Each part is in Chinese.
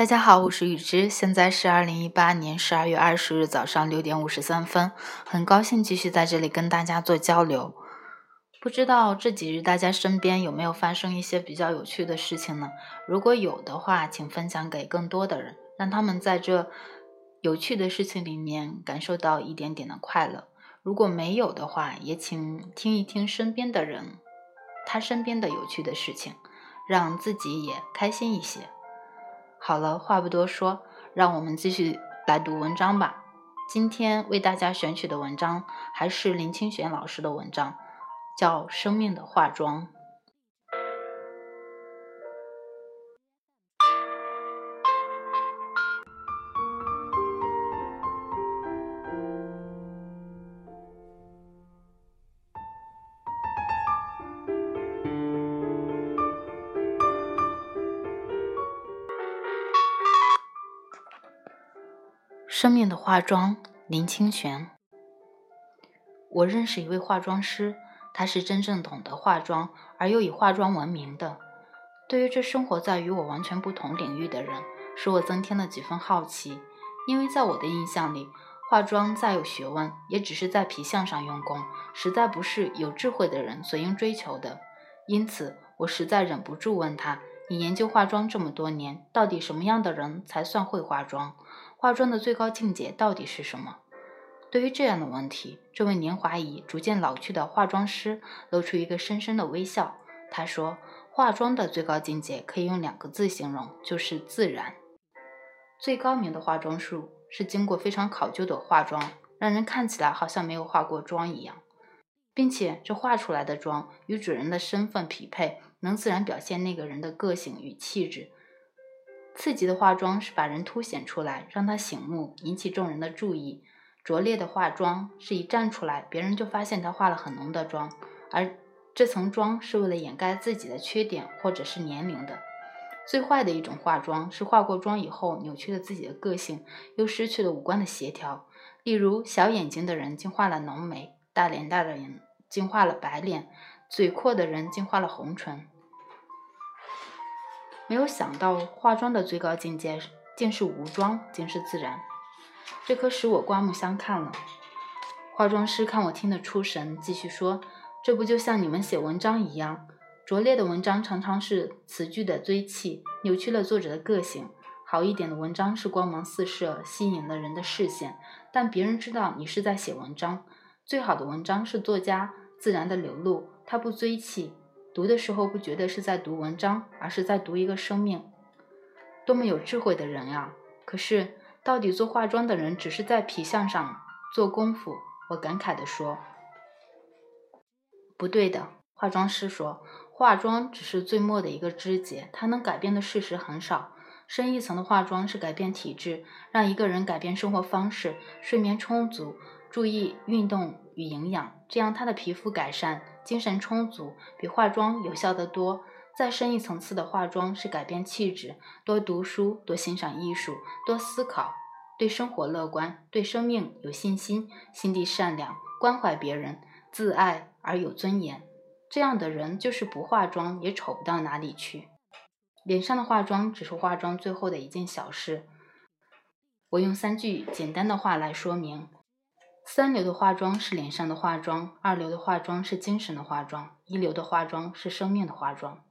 大家好，我是雨之，现在是二零一八年十二月二十日早上六点五十三分，很高兴继续在这里跟大家做交流。不知道这几日大家身边有没有发生一些比较有趣的事情呢？如果有的话，请分享给更多的人，让他们在这有趣的事情里面感受到一点点的快乐。如果没有的话，也请听一听身边的人他身边的有趣的事情，让自己也开心一些。好了，话不多说，让我们继续来读文章吧。今天为大家选取的文章还是林清玄老师的文章，叫《生命的化妆》。生命的化妆，林清玄。我认识一位化妆师，他是真正懂得化妆而又以化妆闻名的。对于这生活在与我完全不同领域的人，使我增添了几分好奇。因为在我的印象里，化妆再有学问，也只是在皮相上用功，实在不是有智慧的人所应追求的。因此，我实在忍不住问他：“你研究化妆这么多年，到底什么样的人才算会化妆？”化妆的最高境界到底是什么？对于这样的问题，这位年华已逐渐老去的化妆师露出一个深深的微笑。他说：“化妆的最高境界可以用两个字形容，就是自然。最高明的化妆术是经过非常考究的化妆，让人看起来好像没有化过妆一样，并且这化出来的妆与主人的身份匹配，能自然表现那个人的个性与气质。”刺激的化妆是把人凸显出来，让他醒目，引起众人的注意；拙劣的化妆是一站出来，别人就发现他化了很浓的妆，而这层妆是为了掩盖自己的缺点或者是年龄的。最坏的一种化妆是化过妆以后扭曲了自己的个性，又失去了五官的协调。例如，小眼睛的人竟画了浓眉，大脸大的人竟画了白脸，嘴阔的人竟画了红唇。没有想到，化妆的最高境界竟是无妆，竟是自然，这可使我刮目相看了。化妆师看我听得出神，继续说：“这不就像你们写文章一样？拙劣的文章常常是词句的堆砌，扭曲了作者的个性；好一点的文章是光芒四射，吸引了人的视线，但别人知道你是在写文章。最好的文章是作家自然的流露，它不堆砌。”读的时候不觉得是在读文章，而是在读一个生命。多么有智慧的人啊！可是，到底做化妆的人只是在皮相上做功夫？我感慨地说：“不对的。”化妆师说：“化妆只是最末的一个枝节，它能改变的事实很少。深一层的化妆是改变体质，让一个人改变生活方式，睡眠充足，注意运动与营养，这样他的皮肤改善。”精神充足比化妆有效得多。再深一层次的化妆是改变气质，多读书，多欣赏艺术，多思考，对生活乐观，对生命有信心，心地善良，关怀别人，自爱而有尊严。这样的人就是不化妆也丑不到哪里去。脸上的化妆只是化妆最后的一件小事。我用三句简单的话来说明。三流的化妆是脸上的化妆，二流的化妆是精神的化妆，一流的化妆是生命的化妆。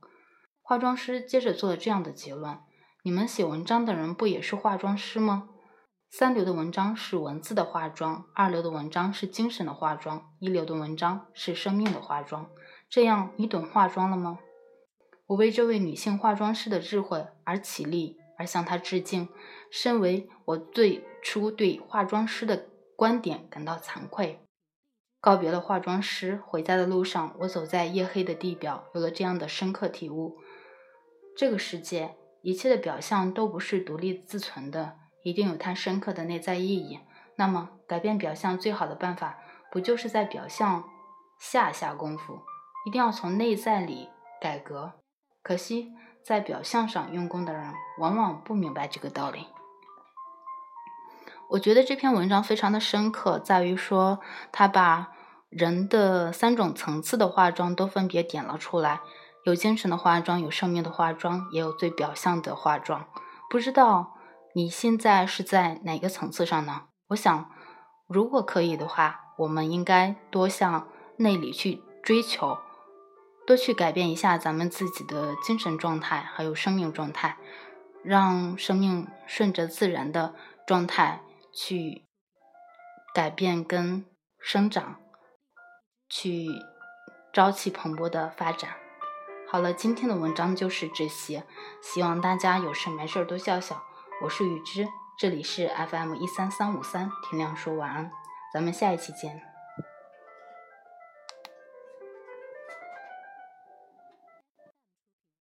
化妆师接着做了这样的结论：你们写文章的人不也是化妆师吗？三流的文章是文字的化妆，二流的文章是精神的化妆，一流的文章是生命的化妆。这样，你懂化妆了吗？我为这位女性化妆师的智慧而起立，而向她致敬。身为我最初对化妆师的。观点感到惭愧，告别了化妆师，回家的路上，我走在夜黑的地表，有了这样的深刻体悟：这个世界一切的表象都不是独立自存的，一定有它深刻的内在意义。那么，改变表象最好的办法，不就是在表象下下功夫？一定要从内在里改革。可惜，在表象上用功的人，往往不明白这个道理。我觉得这篇文章非常的深刻，在于说他把人的三种层次的化妆都分别点了出来，有精神的化妆，有生命的化妆，也有最表象的化妆。不知道你现在是在哪个层次上呢？我想，如果可以的话，我们应该多向内里去追求，多去改变一下咱们自己的精神状态，还有生命状态，让生命顺着自然的状态去改变跟生长，去朝气蓬勃的发展。好了，今天的文章就是这些，希望大家有事没事多笑笑。我是雨之，这里是 FM 一三三五三，天亮说晚安，咱们下一期见。